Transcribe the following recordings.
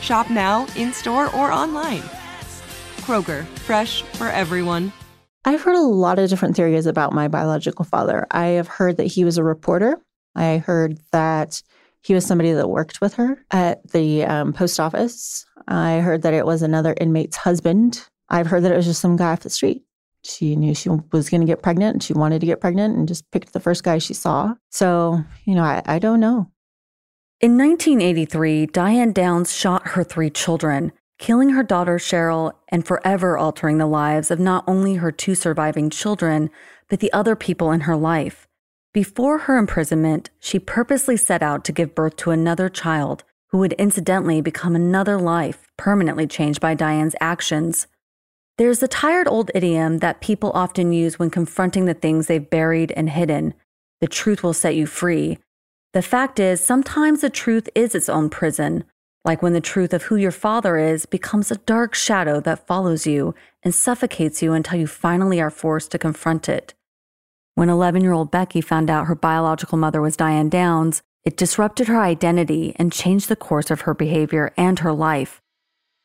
Shop now, in store, or online. Kroger, fresh for everyone. I've heard a lot of different theories about my biological father. I have heard that he was a reporter. I heard that he was somebody that worked with her at the um, post office. I heard that it was another inmate's husband. I've heard that it was just some guy off the street. She knew she was going to get pregnant she wanted to get pregnant and just picked the first guy she saw. So, you know, I, I don't know. In 1983, Diane Downs shot her three children, killing her daughter Cheryl and forever altering the lives of not only her two surviving children, but the other people in her life. Before her imprisonment, she purposely set out to give birth to another child who would incidentally become another life permanently changed by Diane's actions. There's a tired old idiom that people often use when confronting the things they've buried and hidden the truth will set you free. The fact is, sometimes the truth is its own prison, like when the truth of who your father is becomes a dark shadow that follows you and suffocates you until you finally are forced to confront it. When 11 year old Becky found out her biological mother was Diane Downs, it disrupted her identity and changed the course of her behavior and her life.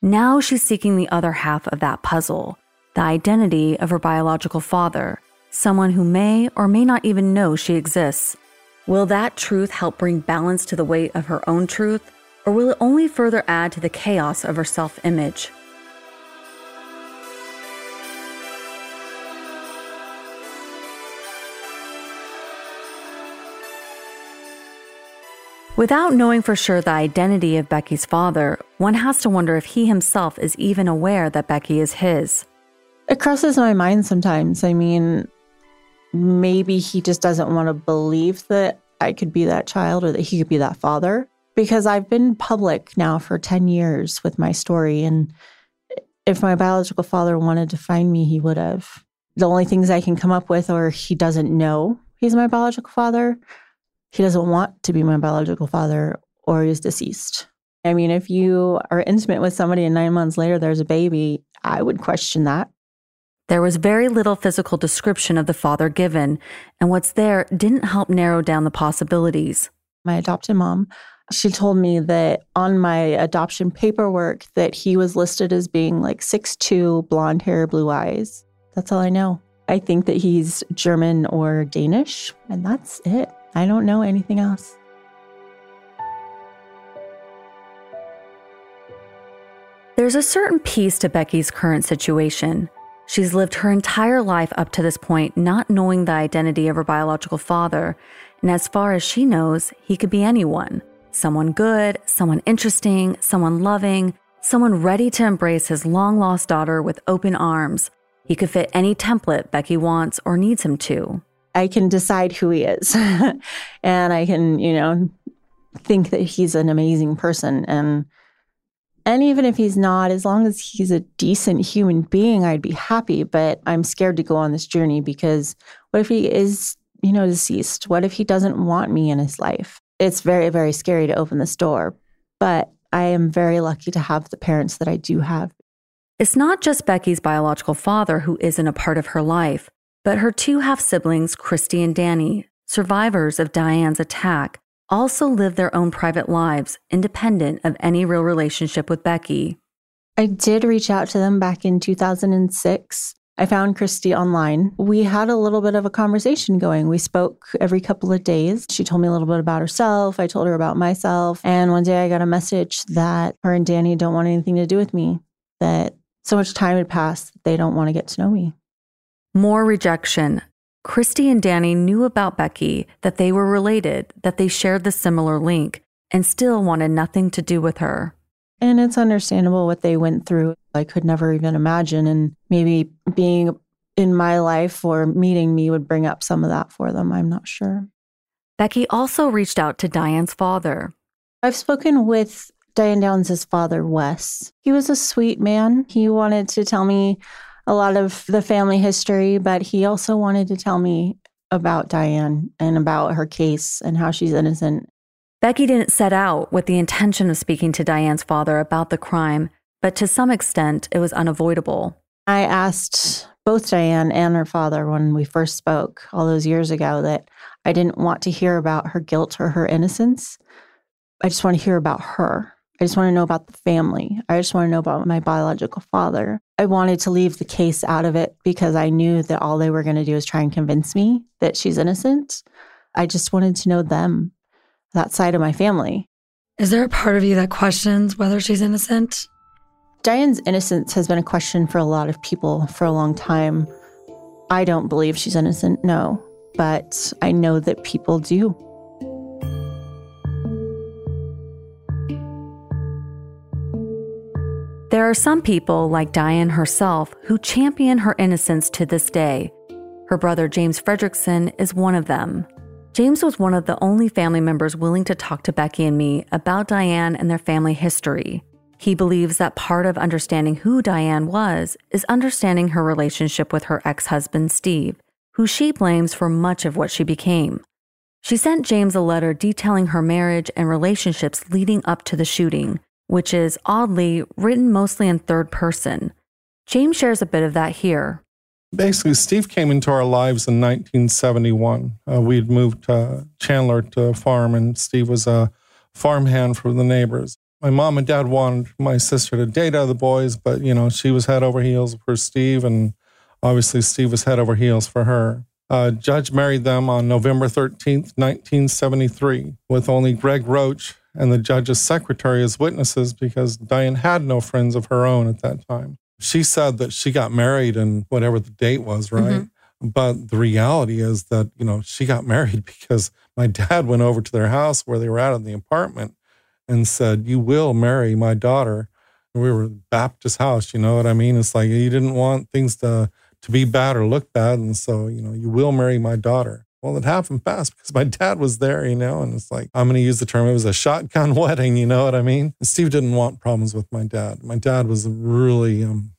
Now she's seeking the other half of that puzzle the identity of her biological father, someone who may or may not even know she exists. Will that truth help bring balance to the weight of her own truth, or will it only further add to the chaos of her self image? Without knowing for sure the identity of Becky's father, one has to wonder if he himself is even aware that Becky is his. It crosses my mind sometimes. I mean, maybe he just doesn't want to believe that I could be that child or that he could be that father because I've been public now for 10 years with my story. And if my biological father wanted to find me, he would have. The only things I can come up with are he doesn't know he's my biological father, he doesn't want to be my biological father, or he's deceased. I mean, if you are intimate with somebody and nine months later there's a baby, I would question that. There was very little physical description of the father given, and what's there didn't help narrow down the possibilities. My adopted mom, she told me that on my adoption paperwork that he was listed as being like six two, blonde hair, blue eyes. That's all I know. I think that he's German or Danish, and that's it. I don't know anything else. There's a certain peace to Becky's current situation. She's lived her entire life up to this point not knowing the identity of her biological father, and as far as she knows, he could be anyone someone good, someone interesting, someone loving, someone ready to embrace his long lost daughter with open arms. He could fit any template Becky wants or needs him to. I can decide who he is. and I can, you know, think that he's an amazing person and and even if he's not, as long as he's a decent human being, I'd be happy. But I'm scared to go on this journey because what if he is, you know, deceased? What if he doesn't want me in his life? It's very, very scary to open this door. But I am very lucky to have the parents that I do have. It's not just Becky's biological father who isn't a part of her life, but her two half siblings, Christy and Danny, survivors of Diane's attack, also live their own private lives independent of any real relationship with Becky. I did reach out to them back in 2006. I found Christy online. We had a little bit of a conversation going. We spoke every couple of days. She told me a little bit about herself. I told her about myself. And one day I got a message that her and Danny don't want anything to do with me, that so much time had passed, they don't want to get to know me. More rejection. Christy and Danny knew about Becky, that they were related, that they shared the similar link, and still wanted nothing to do with her. And it's understandable what they went through. I could never even imagine. And maybe being in my life or meeting me would bring up some of that for them. I'm not sure. Becky also reached out to Diane's father. I've spoken with Diane Downs' father, Wes. He was a sweet man. He wanted to tell me a lot of the family history, but he also wanted to tell me about Diane and about her case and how she's innocent. Becky didn't set out with the intention of speaking to Diane's father about the crime, but to some extent, it was unavoidable. I asked both Diane and her father when we first spoke all those years ago that I didn't want to hear about her guilt or her innocence. I just want to hear about her. I just want to know about the family. I just want to know about my biological father. I wanted to leave the case out of it because I knew that all they were going to do is try and convince me that she's innocent. I just wanted to know them, that side of my family. Is there a part of you that questions whether she's innocent? Diane's innocence has been a question for a lot of people for a long time. I don't believe she's innocent, no, but I know that people do. There are some people, like Diane herself, who champion her innocence to this day. Her brother James Frederickson is one of them. James was one of the only family members willing to talk to Becky and me about Diane and their family history. He believes that part of understanding who Diane was is understanding her relationship with her ex husband, Steve, who she blames for much of what she became. She sent James a letter detailing her marriage and relationships leading up to the shooting, which is oddly written mostly in third person. James shares a bit of that here. Basically, Steve came into our lives in 1971. Uh, we had moved to Chandler to farm, and Steve was a farmhand for the neighbors. My mom and dad wanted my sister to date other boys, but you know she was head over heels for Steve, and obviously Steve was head over heels for her. Uh, Judge married them on November 13th, 1973, with only Greg Roach and the judge's secretary as witnesses because Diane had no friends of her own at that time. She said that she got married and whatever the date was, right? Mm-hmm. But the reality is that, you know, she got married because my dad went over to their house where they were at in the apartment and said, You will marry my daughter. And we were Baptist house, you know what I mean? It's like you didn't want things to to be bad or look bad. And so, you know, you will marry my daughter. Well, it happened fast because my dad was there, you know, and it's like, I'm going to use the term, it was a shotgun wedding, you know what I mean? Steve didn't want problems with my dad. My dad was really, um,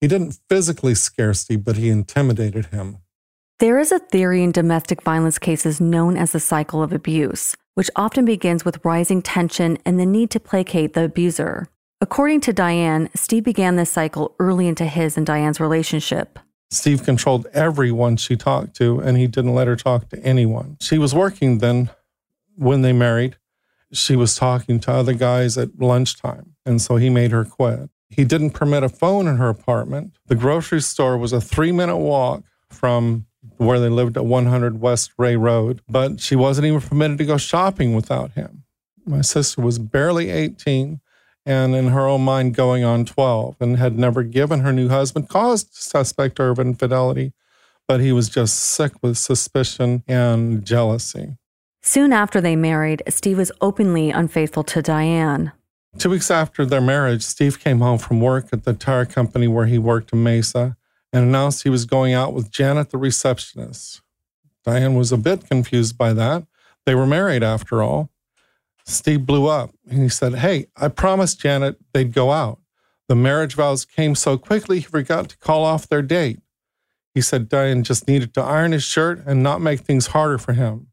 he didn't physically scare Steve, but he intimidated him. There is a theory in domestic violence cases known as the cycle of abuse, which often begins with rising tension and the need to placate the abuser. According to Diane, Steve began this cycle early into his and Diane's relationship. Steve controlled everyone she talked to, and he didn't let her talk to anyone. She was working then when they married. She was talking to other guys at lunchtime, and so he made her quit. He didn't permit a phone in her apartment. The grocery store was a three minute walk from where they lived at 100 West Ray Road, but she wasn't even permitted to go shopping without him. My sister was barely 18 and in her own mind going on 12 and had never given her new husband cause to suspect her of infidelity, but he was just sick with suspicion and jealousy. Soon after they married, Steve was openly unfaithful to Diane. Two weeks after their marriage, Steve came home from work at the tire company where he worked in Mesa and announced he was going out with Janet, the receptionist. Diane was a bit confused by that. They were married after all. Steve blew up and he said, Hey, I promised Janet they'd go out. The marriage vows came so quickly, he forgot to call off their date. He said Diane just needed to iron his shirt and not make things harder for him.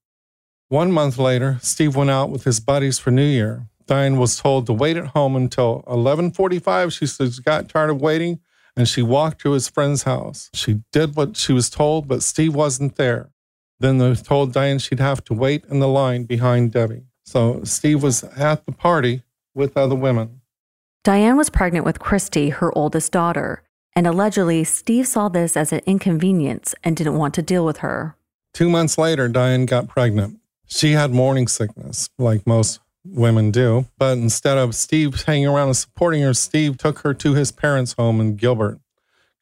One month later, Steve went out with his buddies for New Year. Diane was told to wait at home until 11:45. She said she got tired of waiting and she walked to his friend's house. She did what she was told, but Steve wasn't there. Then they told Diane she'd have to wait in the line behind Debbie. So Steve was at the party with other women. Diane was pregnant with Christy, her oldest daughter, and allegedly Steve saw this as an inconvenience and didn't want to deal with her. Two months later, Diane got pregnant. She had morning sickness, like most women do, but instead of Steve hanging around and supporting her, Steve took her to his parents' home in Gilbert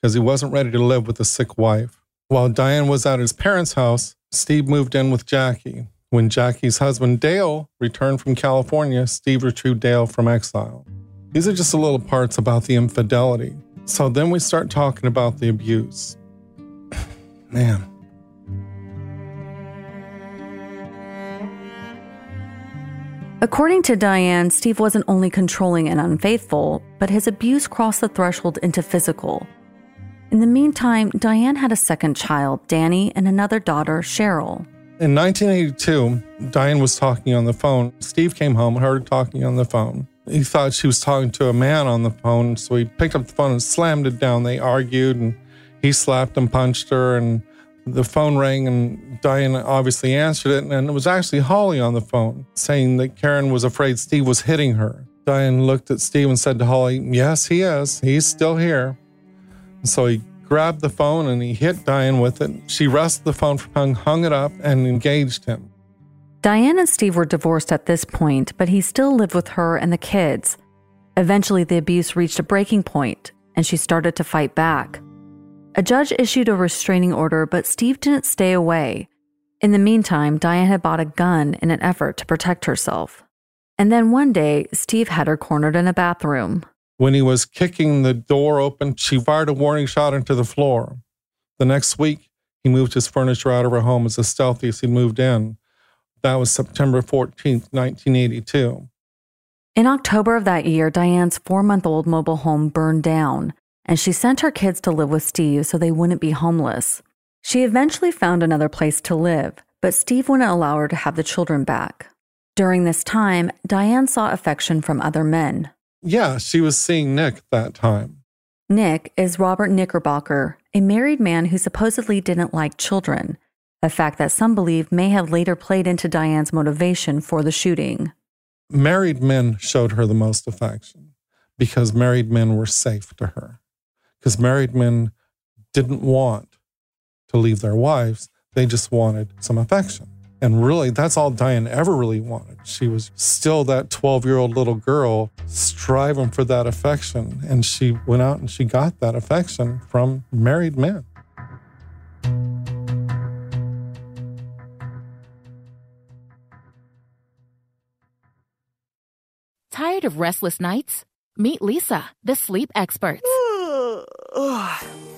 because he wasn't ready to live with a sick wife. While Diane was at his parents' house, Steve moved in with Jackie. When Jackie's husband Dale returned from California, Steve retrieved Dale from exile. These are just the little parts about the infidelity. So then we start talking about the abuse. Man. According to Diane, Steve wasn't only controlling and unfaithful, but his abuse crossed the threshold into physical. In the meantime, Diane had a second child, Danny, and another daughter, Cheryl. In 1982, Diane was talking on the phone. Steve came home, heard her talking on the phone he thought she was talking to a man on the phone. So he picked up the phone and slammed it down. They argued and he slapped and punched her. And the phone rang and Diane obviously answered it. And it was actually Holly on the phone saying that Karen was afraid Steve was hitting her. Diane looked at Steve and said to Holly, Yes, he is. He's still here. And so he grabbed the phone and he hit Diane with it. She wrestled the phone from him, hung it up, and engaged him. Diane and Steve were divorced at this point, but he still lived with her and the kids. Eventually, the abuse reached a breaking point, and she started to fight back. A judge issued a restraining order, but Steve didn't stay away. In the meantime, Diane had bought a gun in an effort to protect herself. And then one day, Steve had her cornered in a bathroom. When he was kicking the door open, she fired a warning shot into the floor. The next week, he moved his furniture out of her home as stealthy as he moved in. That was September 14th, 1982. In October of that year, Diane's four month old mobile home burned down, and she sent her kids to live with Steve so they wouldn't be homeless. She eventually found another place to live, but Steve wouldn't allow her to have the children back. During this time, Diane saw affection from other men. Yeah, she was seeing Nick that time. Nick is Robert Knickerbocker, a married man who supposedly didn't like children a fact that some believe may have later played into Diane's motivation for the shooting. Married men showed her the most affection because married men were safe to her. Because married men didn't want to leave their wives, they just wanted some affection. And really, that's all Diane ever really wanted. She was still that 12 year old little girl striving for that affection. And she went out and she got that affection from married men. Tired of restless nights? Meet Leesa, the sleep experts.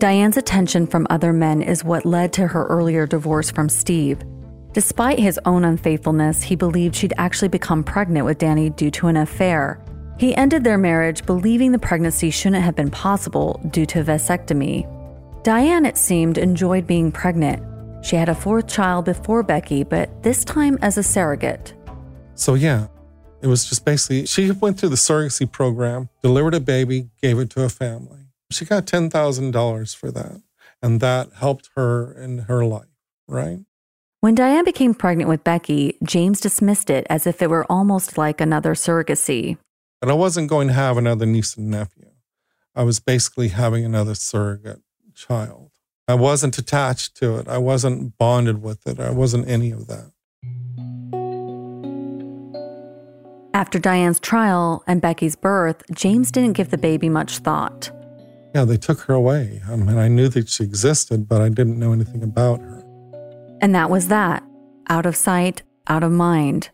Diane's attention from other men is what led to her earlier divorce from Steve. Despite his own unfaithfulness, he believed she'd actually become pregnant with Danny due to an affair. He ended their marriage believing the pregnancy shouldn't have been possible due to vasectomy. Diane, it seemed, enjoyed being pregnant. She had a fourth child before Becky, but this time as a surrogate. So, yeah, it was just basically she went through the surrogacy program, delivered a baby, gave it to a family. She got $10,000 for that. And that helped her in her life, right? When Diane became pregnant with Becky, James dismissed it as if it were almost like another surrogacy. But I wasn't going to have another niece and nephew. I was basically having another surrogate child. I wasn't attached to it. I wasn't bonded with it. I wasn't any of that. After Diane's trial and Becky's birth, James didn't give the baby much thought. Yeah, they took her away. I mean, I knew that she existed, but I didn't know anything about her. And that was that out of sight, out of mind.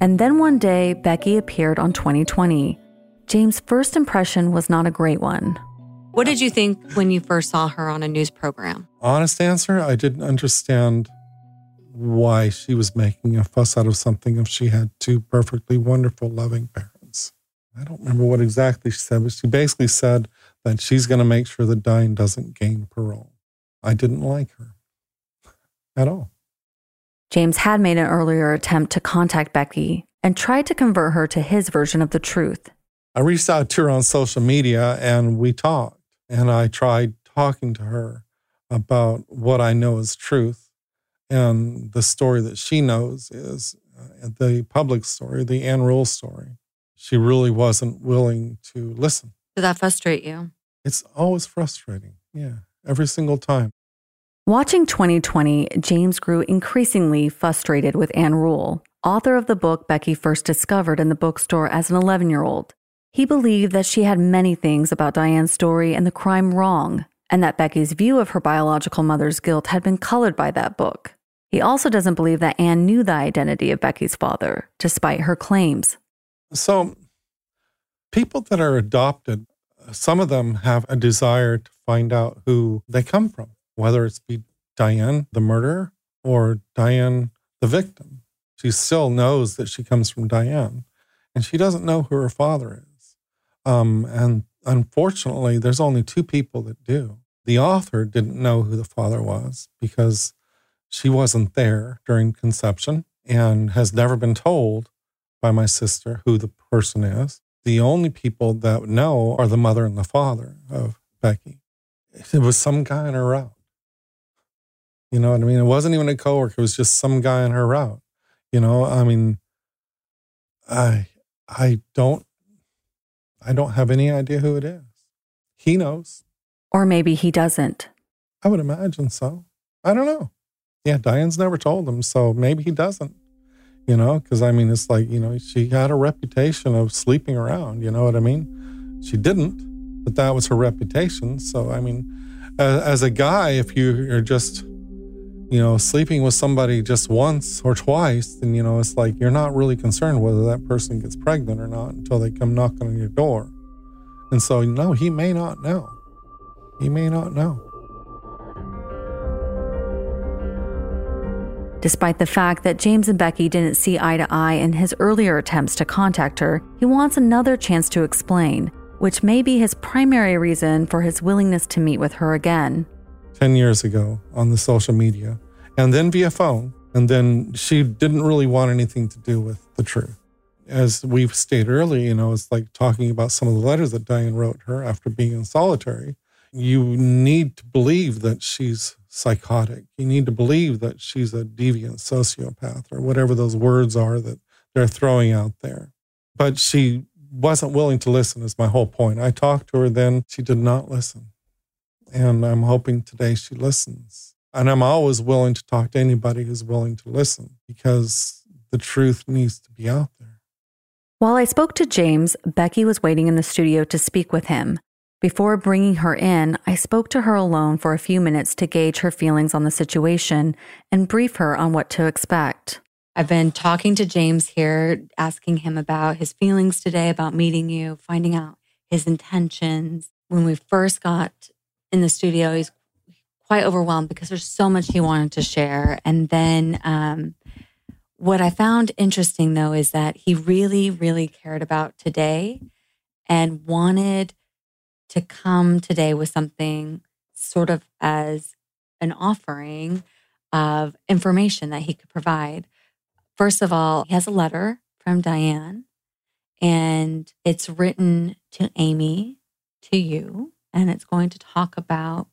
And then one day, Becky appeared on 2020. James' first impression was not a great one. What did you think when you first saw her on a news program? Honest answer, I didn't understand why she was making a fuss out of something if she had two perfectly wonderful, loving parents. I don't remember what exactly she said, but she basically said that she's going to make sure that Diane doesn't gain parole. I didn't like her at all. James had made an earlier attempt to contact Becky and tried to convert her to his version of the truth. I reached out to her on social media and we talked. And I tried talking to her about what I know is truth. And the story that she knows is uh, the public story, the Ann Rule story. She really wasn't willing to listen. Did that frustrate you? It's always frustrating. Yeah, every single time. Watching 2020, James grew increasingly frustrated with Ann Rule, author of the book Becky first discovered in the bookstore as an 11 year old. He believed that she had many things about Diane's story and the crime wrong, and that Becky's view of her biological mother's guilt had been colored by that book. He also doesn't believe that Ann knew the identity of Becky's father, despite her claims. So people that are adopted, some of them have a desire to find out who they come from, whether it's be Diane, the murderer, or Diane, the victim. She still knows that she comes from Diane, and she doesn't know who her father is. Um, and unfortunately, there's only two people that do. The author didn't know who the father was because she wasn't there during conception and has never been told by my sister who the person is. The only people that know are the mother and the father of Becky. It was some guy in her route. You know what I mean? It wasn't even a coworker. It was just some guy in her route. You know, I mean, I I don't I don't have any idea who it is. He knows. Or maybe he doesn't. I would imagine so. I don't know. Yeah, Diane's never told him, so maybe he doesn't. You know, because I mean, it's like, you know, she had a reputation of sleeping around. You know what I mean? She didn't, but that was her reputation. So, I mean, as, as a guy, if you are just, you know, sleeping with somebody just once or twice, then, you know, it's like you're not really concerned whether that person gets pregnant or not until they come knocking on your door. And so, no, he may not know. He may not know. Despite the fact that James and Becky didn't see eye to eye in his earlier attempts to contact her, he wants another chance to explain, which may be his primary reason for his willingness to meet with her again. 10 years ago on the social media, and then via phone, and then she didn't really want anything to do with the truth. As we've stated earlier, you know, it's like talking about some of the letters that Diane wrote her after being in solitary. You need to believe that she's psychotic. You need to believe that she's a deviant sociopath or whatever those words are that they're throwing out there. But she wasn't willing to listen, is my whole point. I talked to her then, she did not listen. And I'm hoping today she listens. And I'm always willing to talk to anybody who's willing to listen because the truth needs to be out there. While I spoke to James, Becky was waiting in the studio to speak with him. Before bringing her in, I spoke to her alone for a few minutes to gauge her feelings on the situation and brief her on what to expect. I've been talking to James here, asking him about his feelings today about meeting you, finding out his intentions. When we first got in the studio, he's quite overwhelmed because there's so much he wanted to share. And then um, what I found interesting, though, is that he really, really cared about today and wanted to come today with something sort of as an offering of information that he could provide. First of all, he has a letter from Diane, and it's written to Amy, to you, and it's going to talk about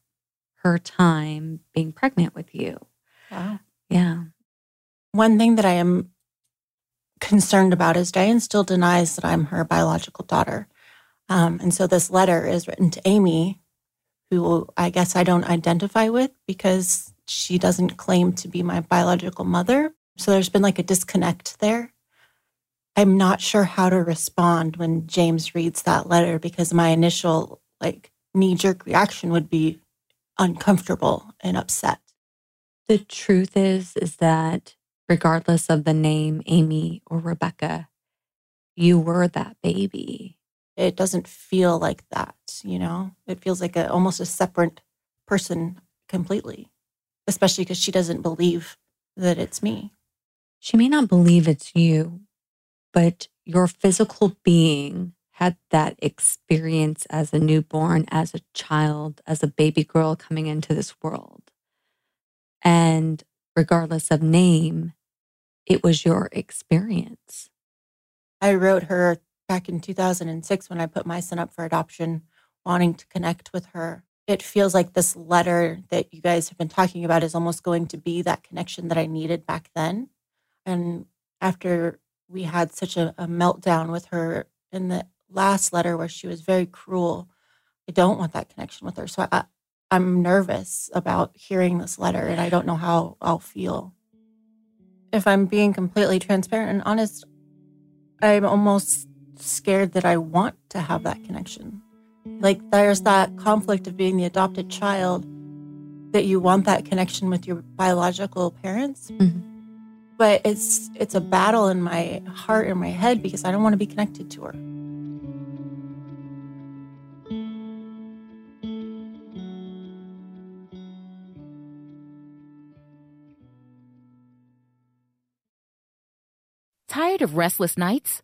her time being pregnant with you. Wow. Yeah. One thing that I am concerned about is Diane still denies that I'm her biological daughter. Um, and so this letter is written to Amy, who I guess I don't identify with because she doesn't claim to be my biological mother. So there's been like a disconnect there. I'm not sure how to respond when James reads that letter because my initial like knee jerk reaction would be uncomfortable and upset. The truth is is that regardless of the name Amy or Rebecca, you were that baby it doesn't feel like that, you know? It feels like a almost a separate person completely, especially because she doesn't believe that it's me. She may not believe it's you, but your physical being had that experience as a newborn, as a child, as a baby girl coming into this world. And regardless of name, it was your experience. I wrote her back in 2006 when I put my son up for adoption, wanting to connect with her. It feels like this letter that you guys have been talking about is almost going to be that connection that I needed back then. And after we had such a, a meltdown with her in the last letter where she was very cruel, I don't want that connection with her. So I, I'm nervous about hearing this letter and I don't know how I'll feel. If I'm being completely transparent and honest, I'm almost scared that I want to have that connection. Like there's that conflict of being the adopted child that you want that connection with your biological parents. Mm-hmm. But it's it's a battle in my heart and my head because I don't want to be connected to her. Tired of restless nights?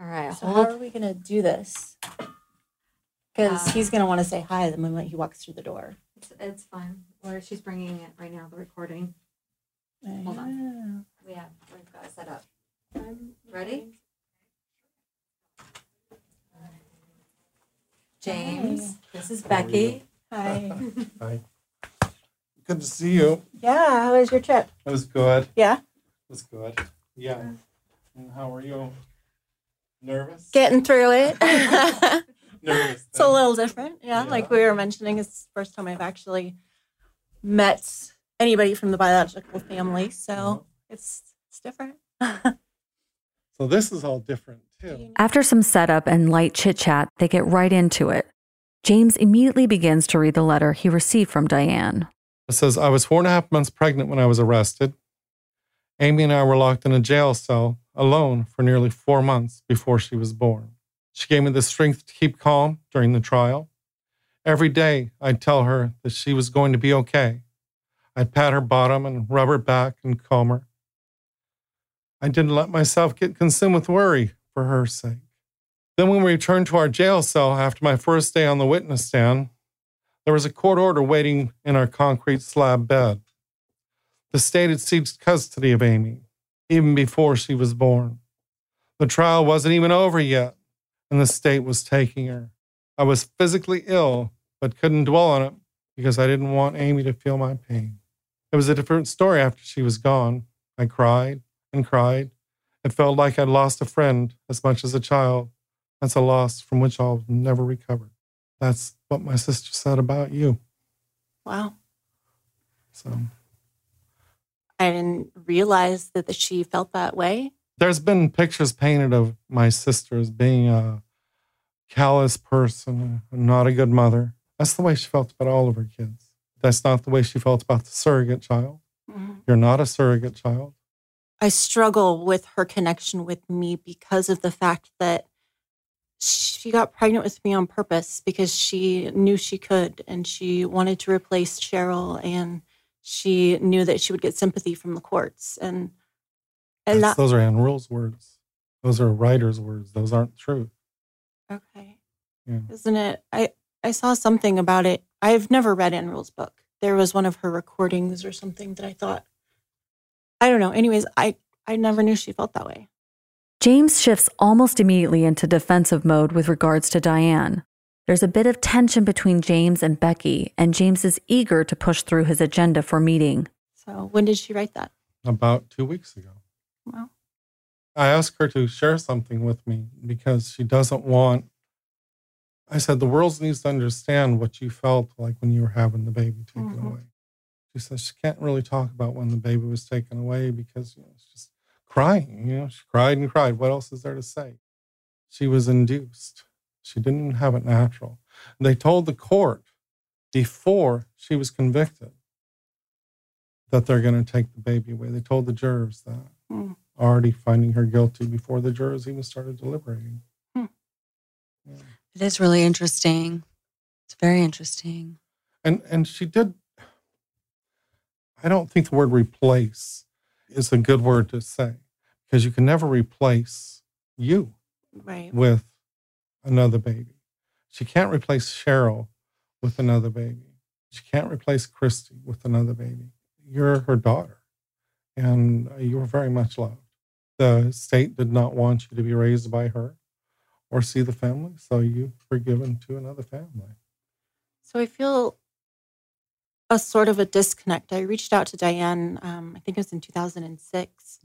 All right. So hold- how are we going to do this? Because Uh, he's going to want to say hi the moment he walks through the door. It's, it's fine. Or she's bringing it right now, the recording. Hold on. We have, we've got it set up. Ready? James, this is Becky. Hi. Hi. Good to see you. Yeah, how was your trip? It was good. Yeah. It was good. Yeah. And how are you? Nervous? Getting through it. Nervous. it's a little different. Yeah, like we were mentioning, it's the first time I've actually met anybody from the biological family. So uh-huh. it's it's different. So this is all different too. After some setup and light chit chat, they get right into it. James immediately begins to read the letter he received from Diane. It says, I was four and a half months pregnant when I was arrested. Amy and I were locked in a jail cell alone for nearly four months before she was born. She gave me the strength to keep calm during the trial. Every day, I'd tell her that she was going to be okay. I'd pat her bottom and rub her back and calm her. I didn't let myself get consumed with worry for her sake. Then, when we returned to our jail cell after my first day on the witness stand, there was a court order waiting in our concrete slab bed. The state had seized custody of Amy even before she was born. The trial wasn't even over yet, and the state was taking her. I was physically ill, but couldn't dwell on it because I didn't want Amy to feel my pain. It was a different story after she was gone. I cried and cried. It felt like I'd lost a friend as much as a child. That's a loss from which I'll never recover. That's what my sister said about you. Wow. So I didn't realize that the, she felt that way. there's been pictures painted of my sister as being a callous person, not a good mother. That's the way she felt about all of her kids. That's not the way she felt about the surrogate child. Mhm. You're not a surrogate child. I struggle with her connection with me because of the fact that she got pregnant with me on purpose because she knew she could and she wanted to replace Cheryl and she knew that she would get sympathy from the courts and and that those are Ann Rule's words. Those are writer's words. Those aren't true. okay Yeah. isn't it I I saw something about it I've never read Ann Rule's book there was one of her recordings or something that I thought I don't know anyways I I never knew she felt that way James shifts almost immediately into defensive mode with regards to Diane. There's a bit of tension between James and Becky, and James is eager to push through his agenda for meeting. so when did she write that About two weeks ago. well I asked her to share something with me because she doesn't want. I said, the world needs to understand what you felt like when you were having the baby taken Mhm. away. She says she can't really talk about when the baby was taken away because you know, it's just crying. You know, she cried and cried. What else is there to say? She was induced. She didn't have it natural. They told the court before she was convicted that they're going to take the baby away. They told the jurors that Hmm. already finding her guilty before the jurors even started deliberating. It is really interesting. It's very interesting. And and she did I don't think the word replace is a good word to say because you can never replace you right with another baby. She can't replace Cheryl with another baby. She can't replace Christie with another baby. You're her daughter, and you were very much loved. The state did not want you to be raised by her or see the family, so you were given to another family. So I feel a sort of a disconnect. I reached out to Diane, um, I think it was in 2006.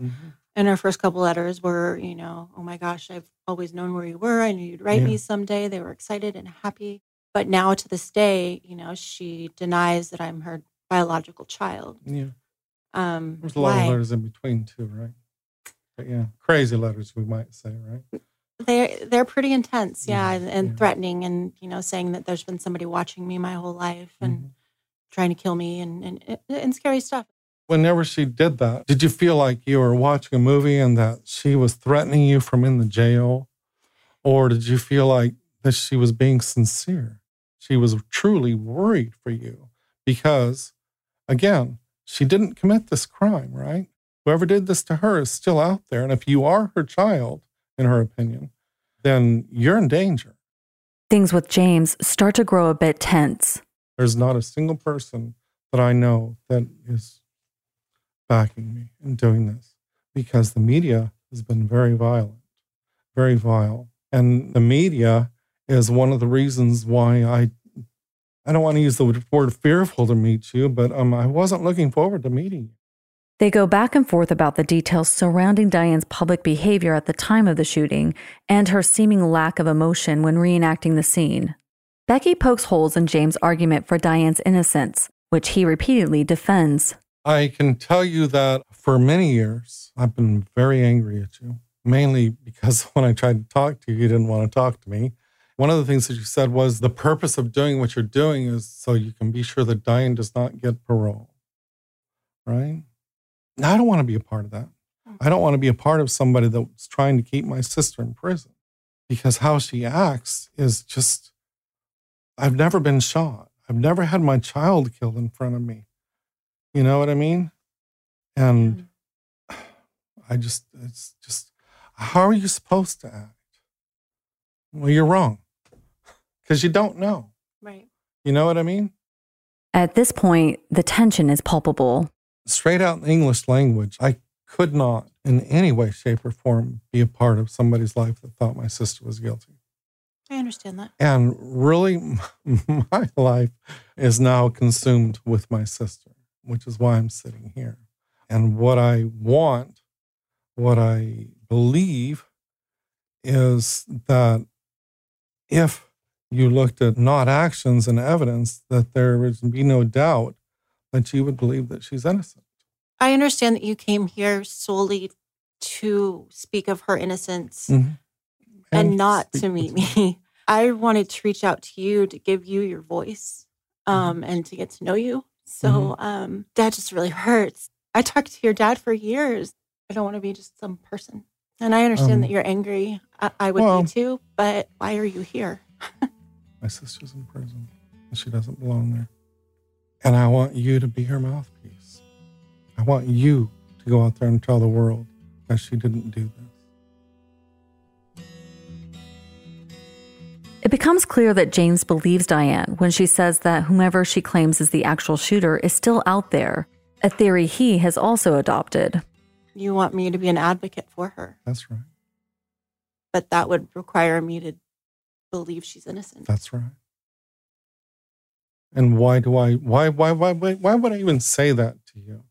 And her first couple letters were, you know, oh my gosh, I've always known where you were. I knew you'd write Yeah. me someday. They were excited and happy. But now to this day, you know, she denies that I'm her biological child. Yeah, Um, there's a lot why? of letters in between too, right? But yeah, crazy letters we might say, right? They're they're pretty intense, yeah, Yeah, and, and yeah. threatening, and you know, saying that there's been somebody watching me my whole life and Mm-hmm. trying to kill me, and, and and scary stuff. Whenever she did that, did you feel like you were watching a movie and that she was threatening you from in the jail? Or did you feel like that she was being sincere? She was truly worried for you because, again, she didn't commit this crime, right? Whoever did this to her is still out there. And if you are her child, in her opinion, then you're in danger. Things with James start to grow a bit tense. There's not a single person that I know that is backing me in doing this because the media has been very violent, very vile. And the media is one of the reasons why I I don't want to use the word fearful to meet you, but um, I wasn't looking forward to meeting you. They go back and forth about the details surrounding Diane's public behavior at the time of the shooting and her seeming lack of emotion when reenacting the scene. Becky pokes holes in James' argument for Diane's innocence, which he repeatedly defends. I can tell you that for many years, I've been very angry at you, mainly because when I tried to talk to you, you didn't want to talk to me. One of the things that you said was the purpose of doing what you're doing is so you can be sure that Diane does not get parole. Right? Now, I don't want to be a part of that. Hmm. I don't want to be a part of somebody that's trying to keep my sister in prison because how she acts is just, I've never been shot. I've never had my child killed in front of me. You know what I mean? And I just, it's just, how are you supposed to act? Well, you're wrong because you don't know. Right. You know what I mean? At this point, the tension is palpable. Straight out in the English language, I could not in any way, shape, or form be a part of somebody's life that thought my sister was guilty. I understand that. And really, my life is now consumed with my sister, which is why I'm sitting here. And what I want, what I believe, is that if you looked at not actions and evidence, that there would be no doubt that you would believe that she's innocent. I understand that you came here solely to speak of her innocence Mhm. and, not to meet me. I wanted to reach out to you to give you your voice um, and to get to know you. So um, that just really hurts. I talked to your dad for years. I don't want to be just some person. And I understand Um, that you're angry. I, I would well- be too, but why are you here? My sister's in prison and she doesn't belong there. And I want you to be her mouthpiece. I want you to go out there and tell the world that she didn't do this. It becomes clear that James believes Diane when she says that whomever she claims is the actual shooter is still out there, a theory he has also adopted. You want me to be an advocate for her, That's right. but that would require me to believe she's innocent. That's right. And why do I why why why why why would I even say that to you?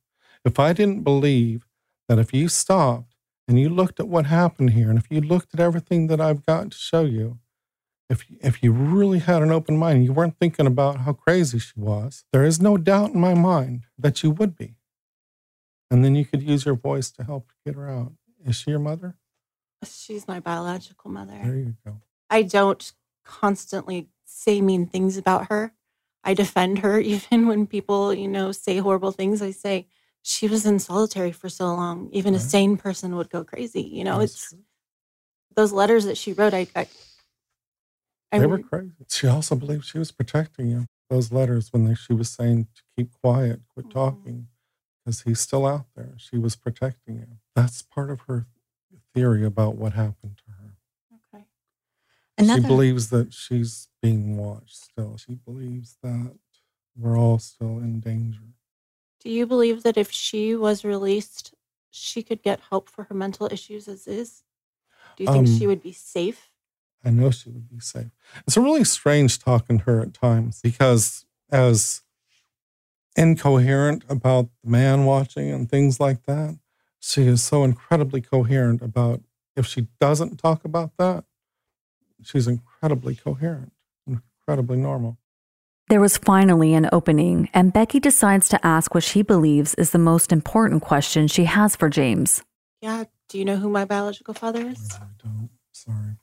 If I didn't believe that if you stopped and you looked at what happened here and if you looked at everything that I've got to show you, if if you really had an open mind, you weren't thinking about how crazy she was, there is no doubt in my mind that you would be. And then you could use your voice to help get her out. Is she your mother? She's my biological mother. There you go. I don't constantly say mean things about her. I defend her even when people, you know, say horrible things. I say she was in solitary for so long. Even a sane person would go crazy. You know, That's it's true. those letters that she wrote. I, I, I they were crazy. She also believed she was protecting you. Those letters when they, she was saying to keep quiet, quit Mhm. talking, because he's still out there. She was protecting you. That's part of her theory about what happened to her. okay. Another, She believes that she's being watched still. She believes that we're all still in danger. Do you believe that if she was released, she could get help for her mental issues as is? Do you think she Um, would be safe? I know she would be safe. It's a really strange talking to her at times because, as incoherent about the man watching and things like that, she is so incredibly coherent about if she doesn't talk about that, she's incredibly coherent, incredibly normal. There was finally an opening, and Becky decides to ask what she believes is the most important question she has for James. Yeah. Do you know who my biological father is? I don't. Sorry.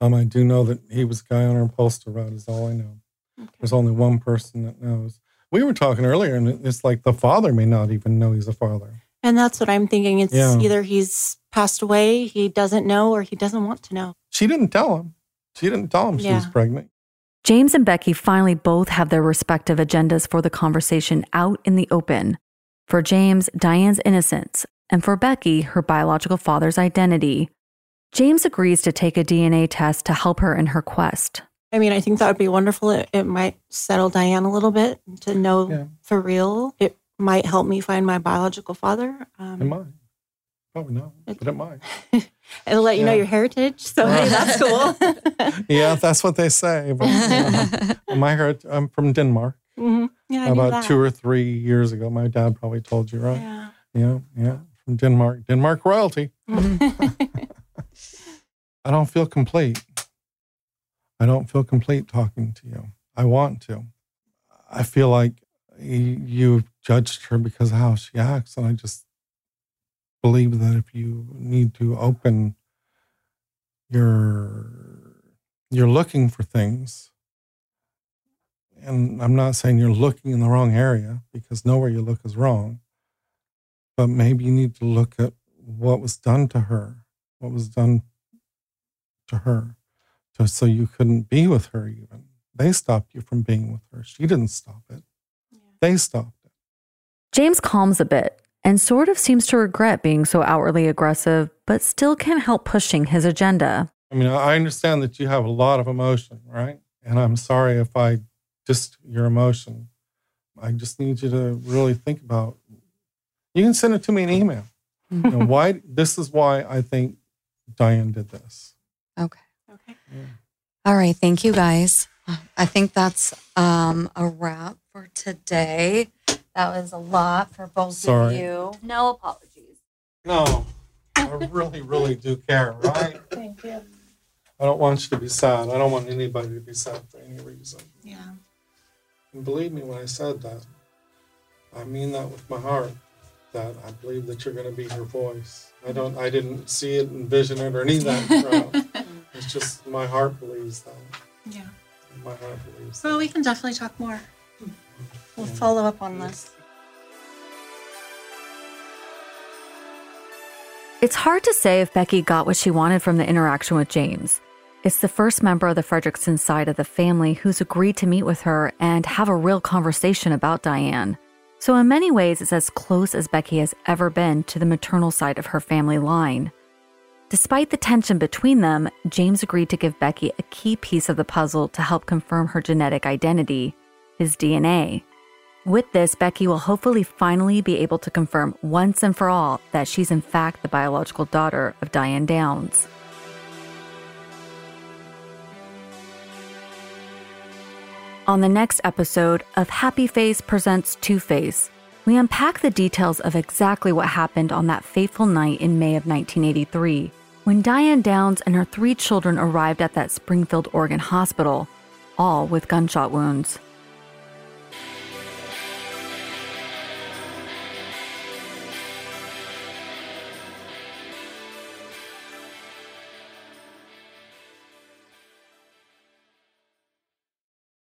Um, I do know that he was a guy on our postal route. Is all I know. Okay. There's only one person that knows. We were talking earlier, and it's like the father may not even know he's a father. And that's what I'm thinking. It's Yeah. either he's passed away, he doesn't know, or he doesn't want to know. She didn't tell him. She didn't tell him she was pregnant. James and Becky finally both have their respective agendas for the conversation out in the open. For James, Diane's innocence, and for Becky, her biological father's identity. James agrees to take a DNA test to help her in her quest. I mean, I think that would be wonderful. It, it might settle Diane a little bit to know Yeah. for real. It might help me find my biological father. Um, It might. Probably not, but it might. It'll let you know your heritage. So hey, that's cool. Yeah, that's what they say. But, you know, my heard, I'm from Denmark. Mhm. Yeah, About two or three years ago, my dad probably told you, right? Yeah. Yeah, yeah, from Denmark, Denmark royalty. I don't feel complete. I don't feel complete talking to you. I want to. I feel like you've judged her because of how she acts. And I just believe that if you need to open your, you're looking for things. And I'm not saying you're looking in the wrong area because nowhere you look is wrong. But maybe you need to look at what was done to her, what was done to her, to, so you couldn't be with her even. They stopped you from being with her. She didn't stop it. They stopped it. James calms a bit and sort of seems to regret being so outwardly aggressive, but still can't help pushing his agenda. I mean, I understand that you have a lot of emotion, right? And I'm sorry if I just your emotion. I just need you to really think about. You can send it to me in email. You know, why? This is why I think Diane did this. Okay. Okay. All right. Thank you, guys. I think that's um, a wrap for today. That was a lot for both Sorry. of you. No apologies. No, I really, really do care, right? Thank you. I don't want you to be sad. I don't want anybody to be sad for any reason. Yeah. And believe me when I said that, I mean that with my heart. That I believe that you're going to be her voice. I don't. I didn't see it, envision it, or any of that. crap. it's just my heart believes that. Yeah. My heart believes that. Well, we can definitely talk more. We'll follow up on this. It's hard to say if Becky got what she wanted from the interaction with James. It's the first member of the Frederickson side of the family who's agreed to meet with her and have a real conversation about Diane. So, in many ways, it's as close as Becky has ever been to the maternal side of her family line. Despite the tension between them, James agreed to give Becky a key piece of the puzzle to help confirm her genetic identity his DNA. With this, Becky will hopefully finally be able to confirm once and for all that she's in fact the biological daughter of Diane Downs. On the next episode of Happy Face Presents Two Face, we unpack the details of exactly what happened on that fateful night in May of 1983 when Diane Downs and her three children arrived at that Springfield, Oregon hospital, all with gunshot wounds.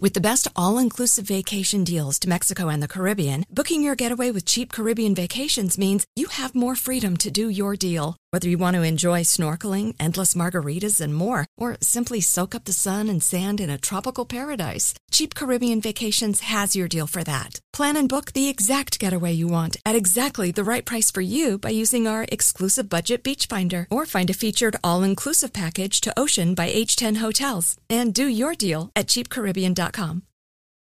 With the best all inclusive vacation deals to Mexico and the Caribbean, booking your getaway with cheap Caribbean vacations means you have more freedom to do your deal. Whether you want to enjoy snorkeling, endless margaritas, and more, or simply soak up the sun and sand in a tropical paradise, Cheap Caribbean Vacations has your deal for that. Plan and book the exact getaway you want at exactly the right price for you by using our exclusive budget beach finder or find a featured all-inclusive package to Ocean by H10 Hotels and do your deal at cheapcaribbean.com.